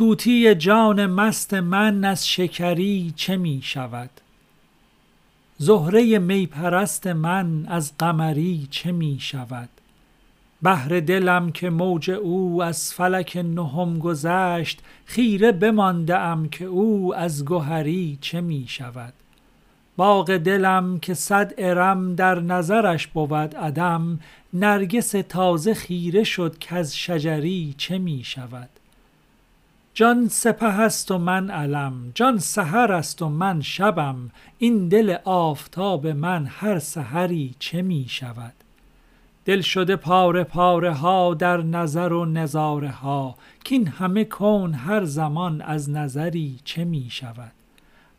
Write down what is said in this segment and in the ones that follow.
توتی جان مست من از شکری چه می شود؟ زهره می پرست من از قمری چه می شود؟ بحر دلم که موج او از فلک نهم گذشت خیره بمانده ام که او از گهری چه می شود؟ باغ دلم که صد ارم در نظرش بود عدم نرگس تازه خیره شد کز شجری چه می شود؟ جان سپه است و من علم جان سحر است و من شبم. این دل آفتاب من هر سحری چه می شود؟ دل شده پاره پاره ها در نظر و نظاره ها. کین همه کون هر زمان از نظری چه می شود؟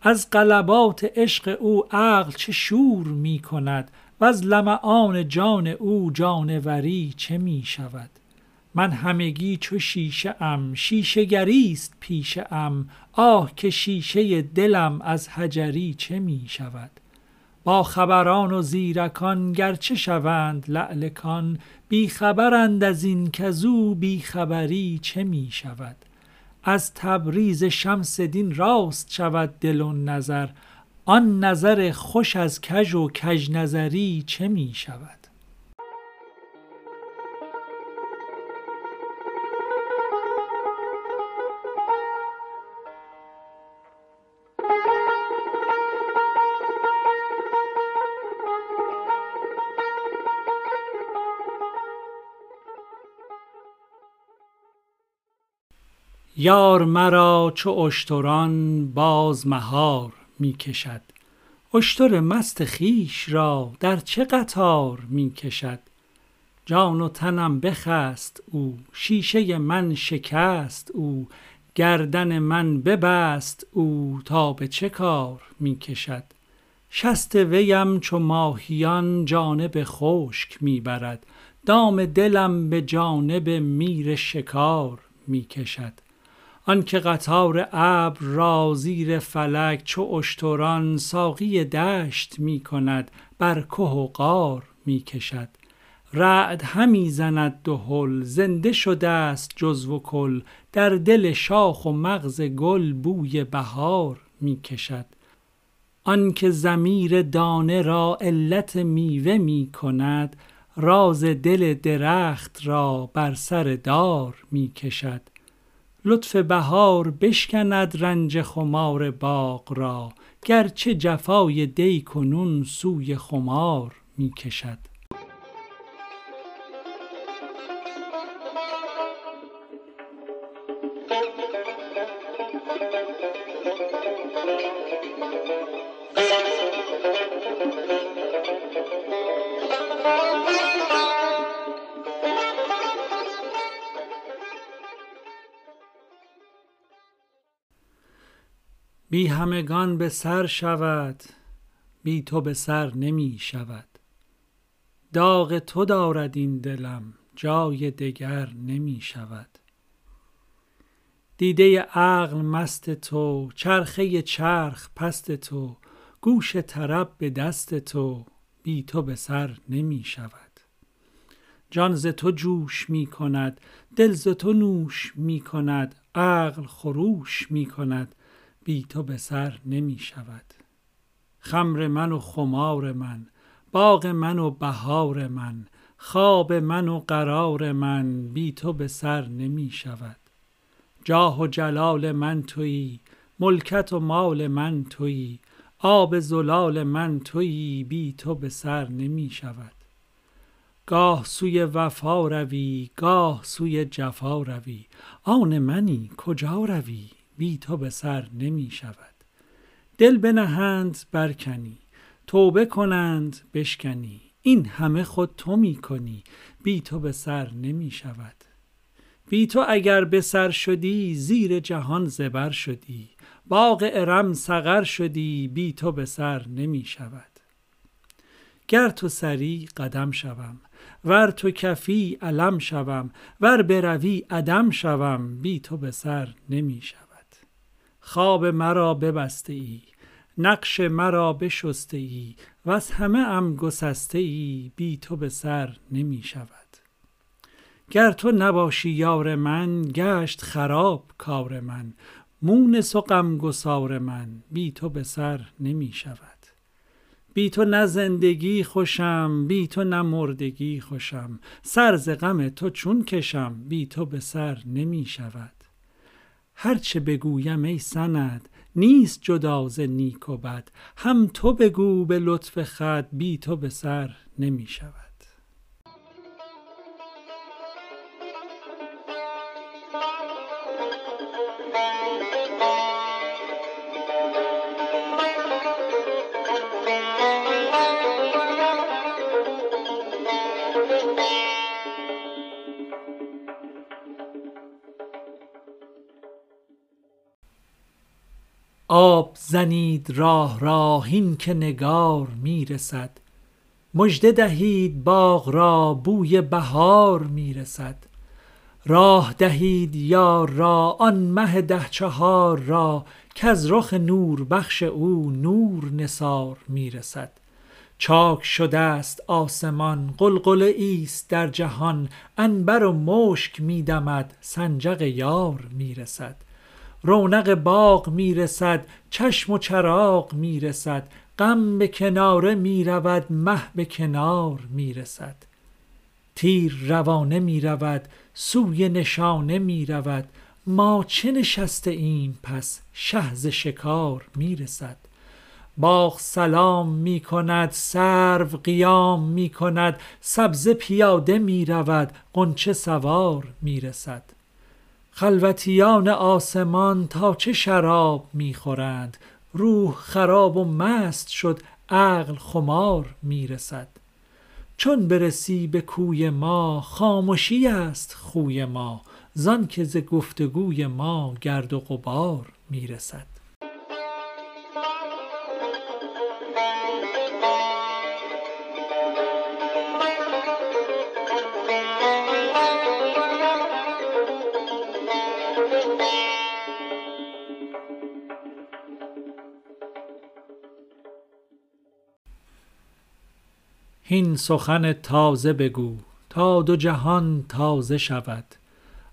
از غلبات عشق او عقل چه شور می کند؟ وز لمعان جان او جانوری چه می شود؟ من همگی چو شیشه ام شیشه گری است پیشه ام. آه که شیشه دلم از حجری چه می شود؟ با خبران و زیرکان گرچه شوند لعل کان بی خبرند از این کزو بی خبری چه می شود؟ از تبریز شمس دین راست شود دل و نظر آن نظر خوش از کژ و کژ نظری چه می شود؟ یار مرا چو اشتران باز مهار می کشد اشتر مست خویش را در چه قطار می کشد جان و تنم بخست او شیشه من شکست او گردن من ببست او تا به چه کار می کشد شست ویم چو ماهیان جانب خشک می برد دام دلم به جانب میر شکار می کشد آنک قطار ابر را زیر فلک چو اشتران ساقی دشت می کند بر که و غار می کشد. رعد همی زند دهل زنده شده است جزو و کل. در دل شاخ و مغز گل بوی بهار می کشد. آنک ضمیر دانه را علت میوه می کند راز دل درخت را بر سر دار می کشد. لطف بهار بشکند رنج خمار باغ را گرچه جفای دی کنون سوی خمار می کشد بی همگان به سر شود بی تو به سر نمی شود. داغ تو دارد این دلم جای دگر نمی شود. دیده عقل مست تو چرخه چرخ پست تو گوش طرب به دست تو بی تو به سر نمی شود. جان ز تو جوش می کند دل ز تو نوش می کند عقل خروش می کند. بی تو به سر نمی شود. خمر من و خمار من باغ من و بهار من خواب من و قرار من بی تو به سر نمی شود. جاه و جلال من تویی ملکت و مال من تویی آب زلال من تویی بی تو به سر نمی شود. گاه سوی وفا روی گاه سوی جفا روی. آن منی کجا روی؟ بی تو به سر نمی شود. دل بنهند برکنی توبه کنند بشکنی این همه خود تو می کنی بی تو به سر نمی شود. بی تو اگر به سر شدی زیر جهان زبر شدی باغ ارم سقر شدی بی تو به سر نمی شود. گر تو سری قدم شوم ور تو کفی علم شوم ور بروی عدم شوم بی تو به سر نمی شود. خواب مرا ببسته ای نقش مرا بشسته ای و از همه ام گسسته ای بی تو به سر نمی شود. گر تو نباشی یار من گشت خراب کار من مونس و غمگسار من بی تو به سر نمی شود. بی تو نه زندگی خوشم بی تو نه مردگی خوشم سر ز غم تو چون کشم بی تو به سر نمی شود. هرچه بگویم ای سند نیست جدا ز نیک و بد. هم تو بگو به لطف خود بی تو به سر نمی شود. زنید راه راه هین که نگار می رسد مژده دهید باغ را بوی بهار می رسد راه دهید یار را آن مه ده چهار را کز رخ نوربخش او نور نثار می رسد چاک شده است آسمان غلغله ای است در جهان عنبر و مشک می دمد سنجق یار می رسد رونق باغ می رسد چشم و چراغ می رسد غم به کناره می رود مه به کنار می رسد تیر روانه می رود سوی نشانه می رود ما چه نشسته ایم پس شه ز شکار می رسد باغ سلام می کند سرو قیام می کند سبزه پیاده می رود غنچه سوار می رسد خلوتیان آسمان تا چه شراب می خورند روح خراب و مست شد عقل خمار می رسد چون برسی به کوی ما خامشی است خوی ما. زان که ز گفتگوی ما گرد و غبار می هین سخن تازه بگو تا دو جهان تازه شود.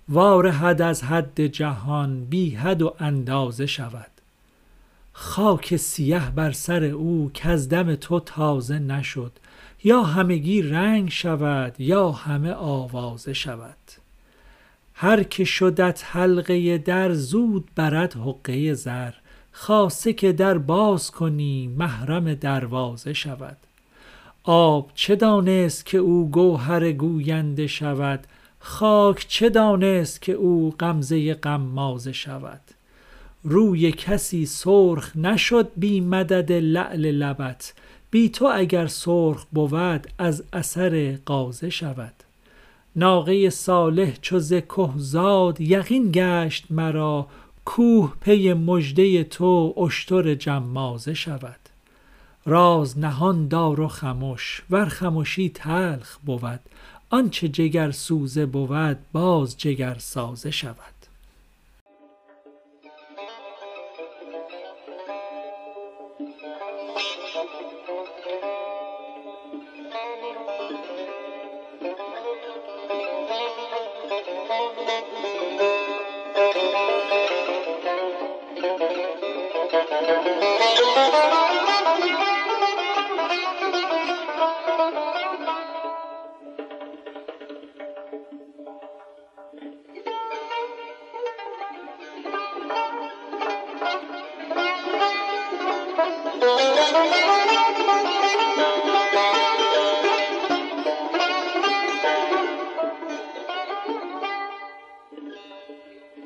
وارهد از حد جهان بی حد و اندازه شود. خاک سیه بر سر او کز دم تو تازه نشد. یا همگی رنگ شود یا همه آوازه شود. هر که شدت حلقه در زود برد حقه زر. خاصه که در باز کنی محرم دروازه شود. آب چه دانست که او گوهر گوینده شود؟ خاک چه دانست که او غمزه غمازه شود؟ روی کسی سرخ نشد بی مدد لعل لبت بی تو اگر سرخ بود از اثر غازه شود. ناقه صالح چو ز که زاد یقین گشت مرا کوه پی مژده تو اشتر جمازه شود. راز نهان دار و خمش ور خمشی تلخ بود آنچه جگر سوزه بود باز جگر سازه شود.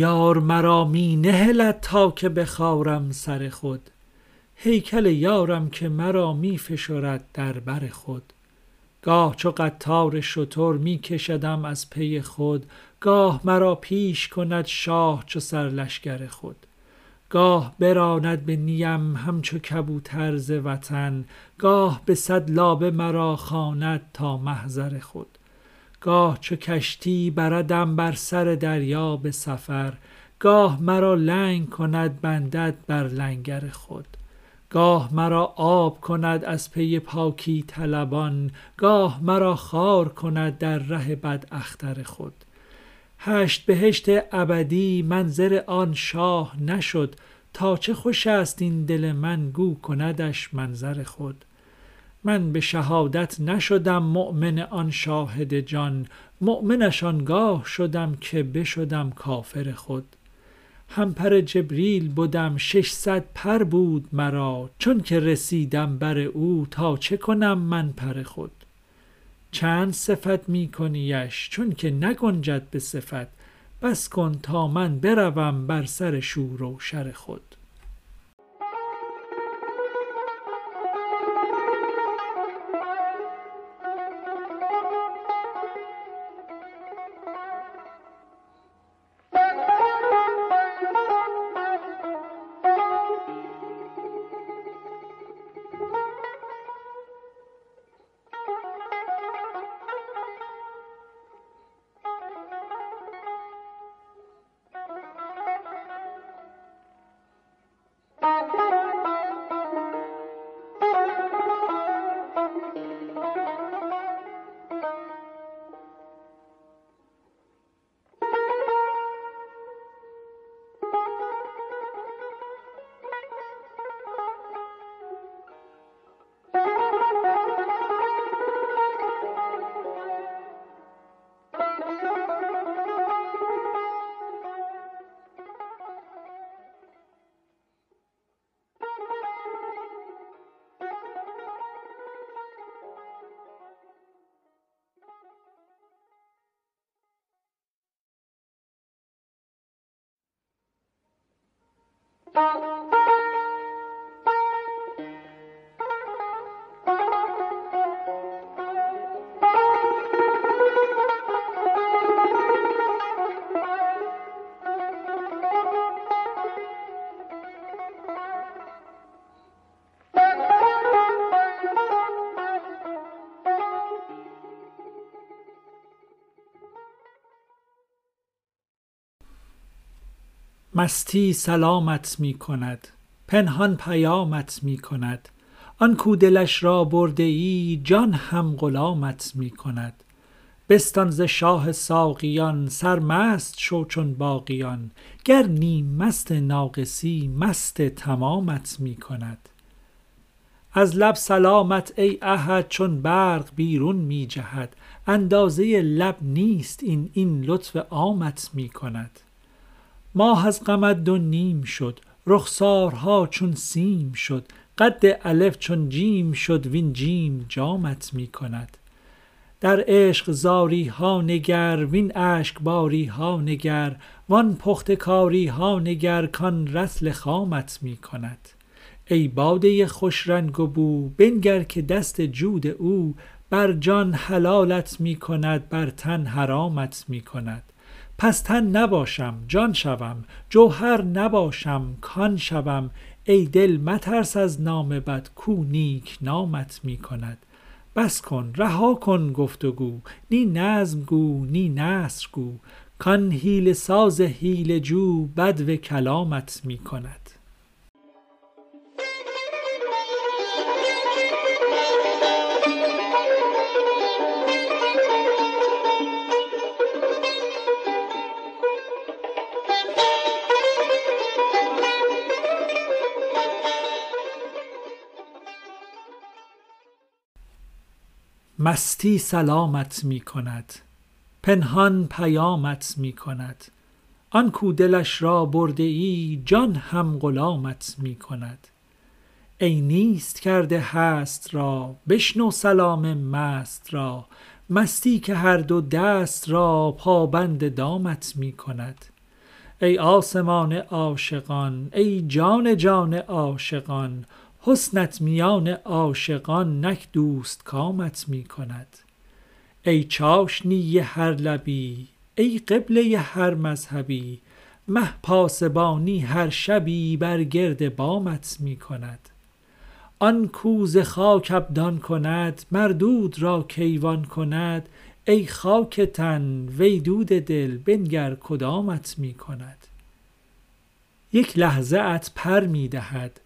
یار مرا می نهلد تا که بخارم سر خود. هیکل یارم که مرا می فشرد در بر خود. گاه چو قطار شتر می کشدم از پی خود. گاه مرا پیش کند شاه چو سرلشکر خود. گاه براند به نیم همچو کبوتر ز وطن. گاه به صد لابه مرا خواند تا محضر خود. گاه چو کشتی بردم بر سر دریا به سفر گاه مرا لنگ کند بندد بر لنگر خود. گاه مرا آب کند از پی پاکی طلبان گاه مرا خار کند در ره بداختر خود. هشت بهشت ابدی منظر آن شاه نشد تا چه خوش است این دل من گو کندش منظر خود. من به شهادت نشدم مؤمن آن شاهد جان مؤمنش آنگاه شدم که بشدم کافر خود. همپر جبریل بدم ششصد پر بود مرا چون که رسیدم بر او تا چه کنم من پر خود؟ چند صفت می کنیش چون که نگنجد به صفت؟ بس کن تا من بروم بر سر شور و شر خود. Oh. مستی سلامت می کند پنهان پیامت می کند آن کو دلش را برده ای جان هم غلامت می کند بستان ز شاه ساقیان سرمست شو چون باقیان. گر نیم مست ناقصی مست تمامت می کند از لب سلامت ای احد چون برق بیرون می جهد اندازه لب نیست این این لطف عامت می کند ماه از غمت دو نیم شد رخسارها چون سیم شد قد الف چون جیم شد وین جیم جامت می کند. در عشق زاری ها نگر وین اشک باری ها نگر وان پخته کاری ها نگر کان رطل خامت می کند. ای باده خوش رنگ و بو بنگر که دست جود او بر جان حلالت می کند بر تن حرامت می کند. پس تن نباشم جان شوم جوهر نباشم کان شوم. ای دل مترس از نام بد کو نیک نامت می کند. بس کن رها کن گفت و نی نظم گو نی نثر گو. کان حیله ساز حیله جو بدو کلامت می کند. مستی سلامت می کند پنهان پیامت می کند آن کو دلش را برده ای جان هم غلامت می کند ای نیست کرده هست را بشنو سلام مست را. مستی که هر دو دست را پابند دامت می کند ای آسمان عاشقان ای جان جان عاشقان حسنت میان عاشقان نک دوستکامت می کند ای چاشنی هر لبی ای قبله هر مذهبی مه پاسبانی هر شبی بر گرد بامت می کند آن کو ز خاک ابدان کند مردود را کیوان کند. ای خاک تن وی دود دل بنگر کدامت می کند یک لحظه ات پر می دهد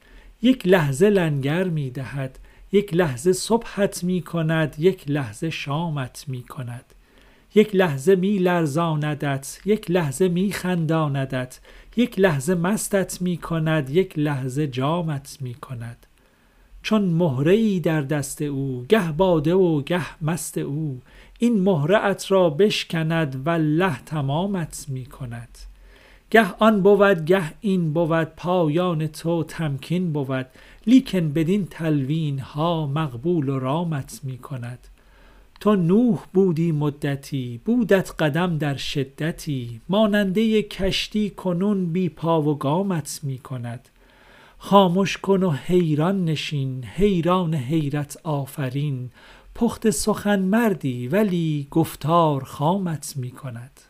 یک لحظه لنگر می دهد یک لحظه صبحت می کند یک لحظه شامت می کند. یک لحظه می لرزاندت یک لحظه می خنداندت یک لحظه مستت می کند یک لحظه جامت می کند. چون مهره ای در دست او گه باده و گه مست او این مهره ات را بشکند والله تمامت می کند. گه آن بود گه این بود پایان تو تمکین بود. لیکن بدین تلوین ها مقبول و رامت می کند. تو نوح بودی مدتی بودت قدم در شدتی. ماننده کشتی کنون بی پا و گامت می کند. خامش کن و حیران نشین حیران حیرت آفرین. پخته سخن مردی ولی گفتار خامت می کند.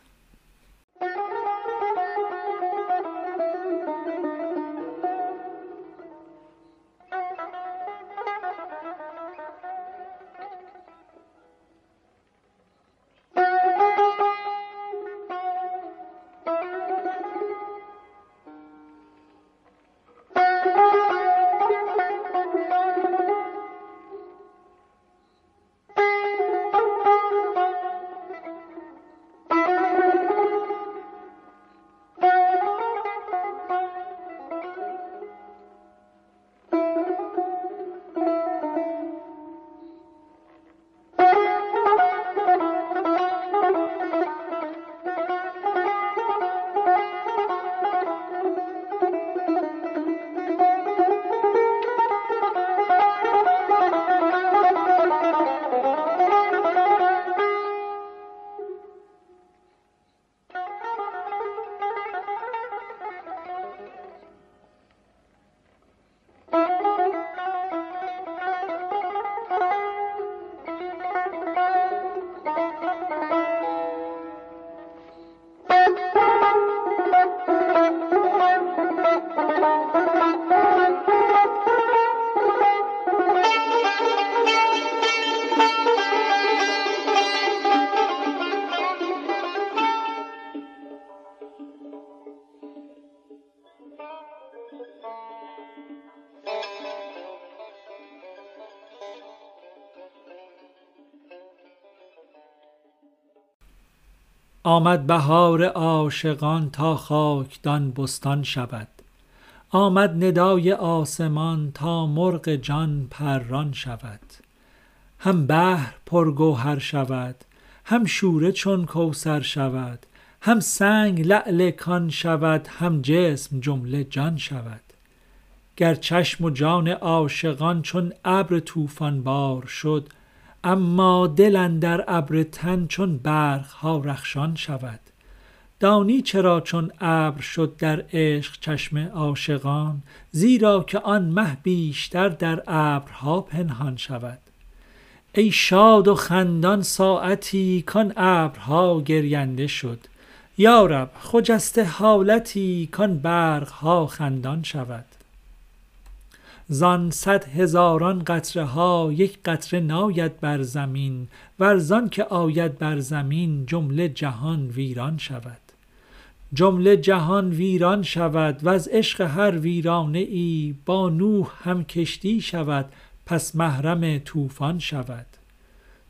آمد بهار عاشقان تا خاکدان بستان شود. آمد ندای آسمان تا مرغ جان پران شود. هم بحر پرگوهر شود هم شوره چون کوثر شود هم سنگ لعل کان شود هم جسم جمله جان شود. گر چشم و جان عاشقان چون ابر طوفان بار شد اما دل اندر ابر تن چون برق ها رخشان شود. دانی چرا چون ابر شد در عشق چشم عاشقان زیرا که آن مه بیشتر در ابرها پنهان شود. ای شاد و خندان ساعتی کان ابرها گرینده شد. یا رب خجسته حالتی کان برق ها خندان شود. زان صد هزاران قطره ها یک قطره ناید بر زمین ور زان که آید بر زمین جمله جهان ویران شود. جمله جهان ویران شود وز عشق هر ویرانه ای با نوح هم کشتی شود پس محرم طوفان شود.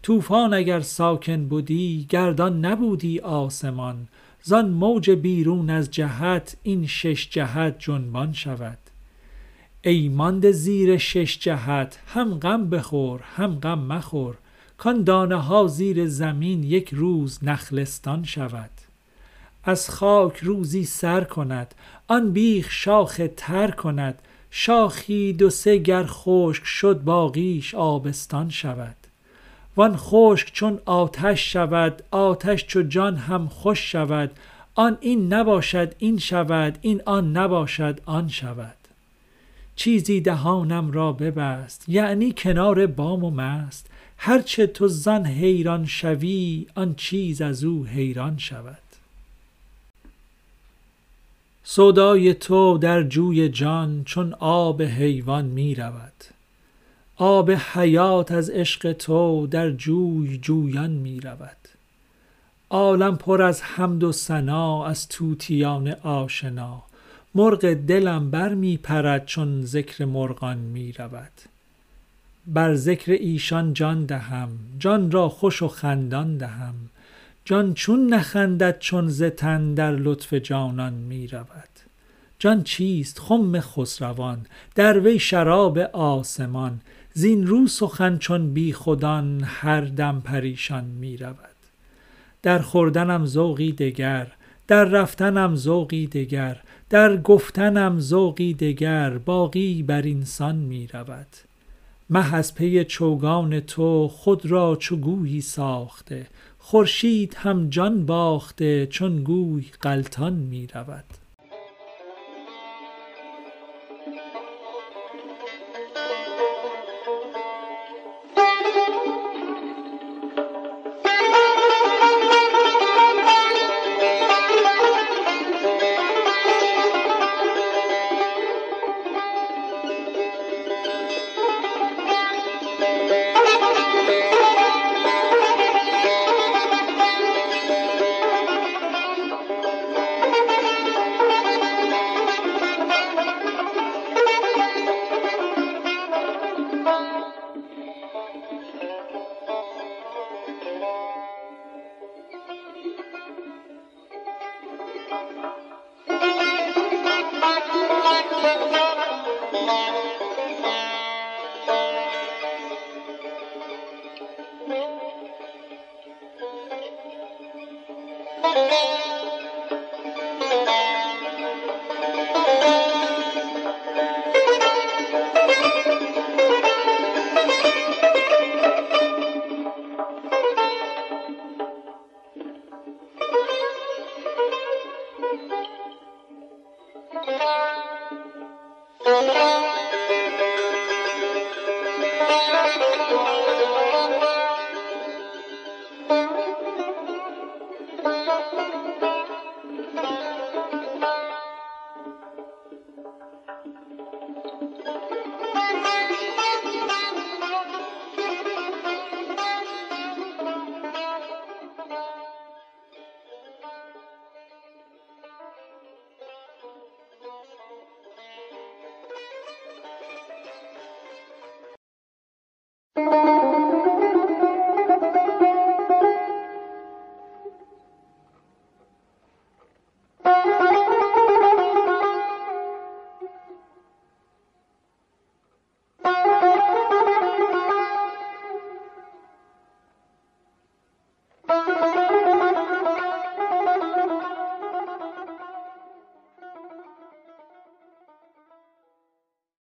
طوفان اگر ساکن بدی گردان نبودی آسمان. زان موج بیرون از جهت این شش جهت جنبان شود. ای مانده زیر شش جهت هم غم بخور هم غم مخور. کان دانه ها زیر زمین یک روز نخلستان شود. از خاک روزی سر کند آن بیخ شاخ تر کند. شاخی دو سه گر خشک شد باقیش آبستان شود. وان خشک چون آتش شود آتش چو جان هم خوش شود. آن این نباشد این شود این آن نباشد آن شود. چیزی دهانم را ببست یعنی کنار بام و مست. هرچه تو زان حیران شوی آن چیز از او حیران شود. سودای تو در جوی جان چون آب حیوان می رود. آب حیات از عشق تو در جوی جویان می رود. عالم پر از حمد و ثنا از طوطیان آشنا. مرغ دلم بر می پرد چون ذکر مرغان می رود بر ذکر ایشان جان دهم جان را خوش و خندان دهم. جان چون نخندد چون ز تن در لطف جانان می رود جان چیست خم خسروان در وی شراب آسمان. زین رو سخن چون بیخودان هر دم پریشان می رود در خوردنم ذوقی دگر در رفتنم ذوقی دگر. در گفتنم ذوقی دگر باقی بر اینسان می رود. مه از پی چوگان تو خود را چو گویی ساخته خورشید هم جان باخته چون گوی غلطان می رود.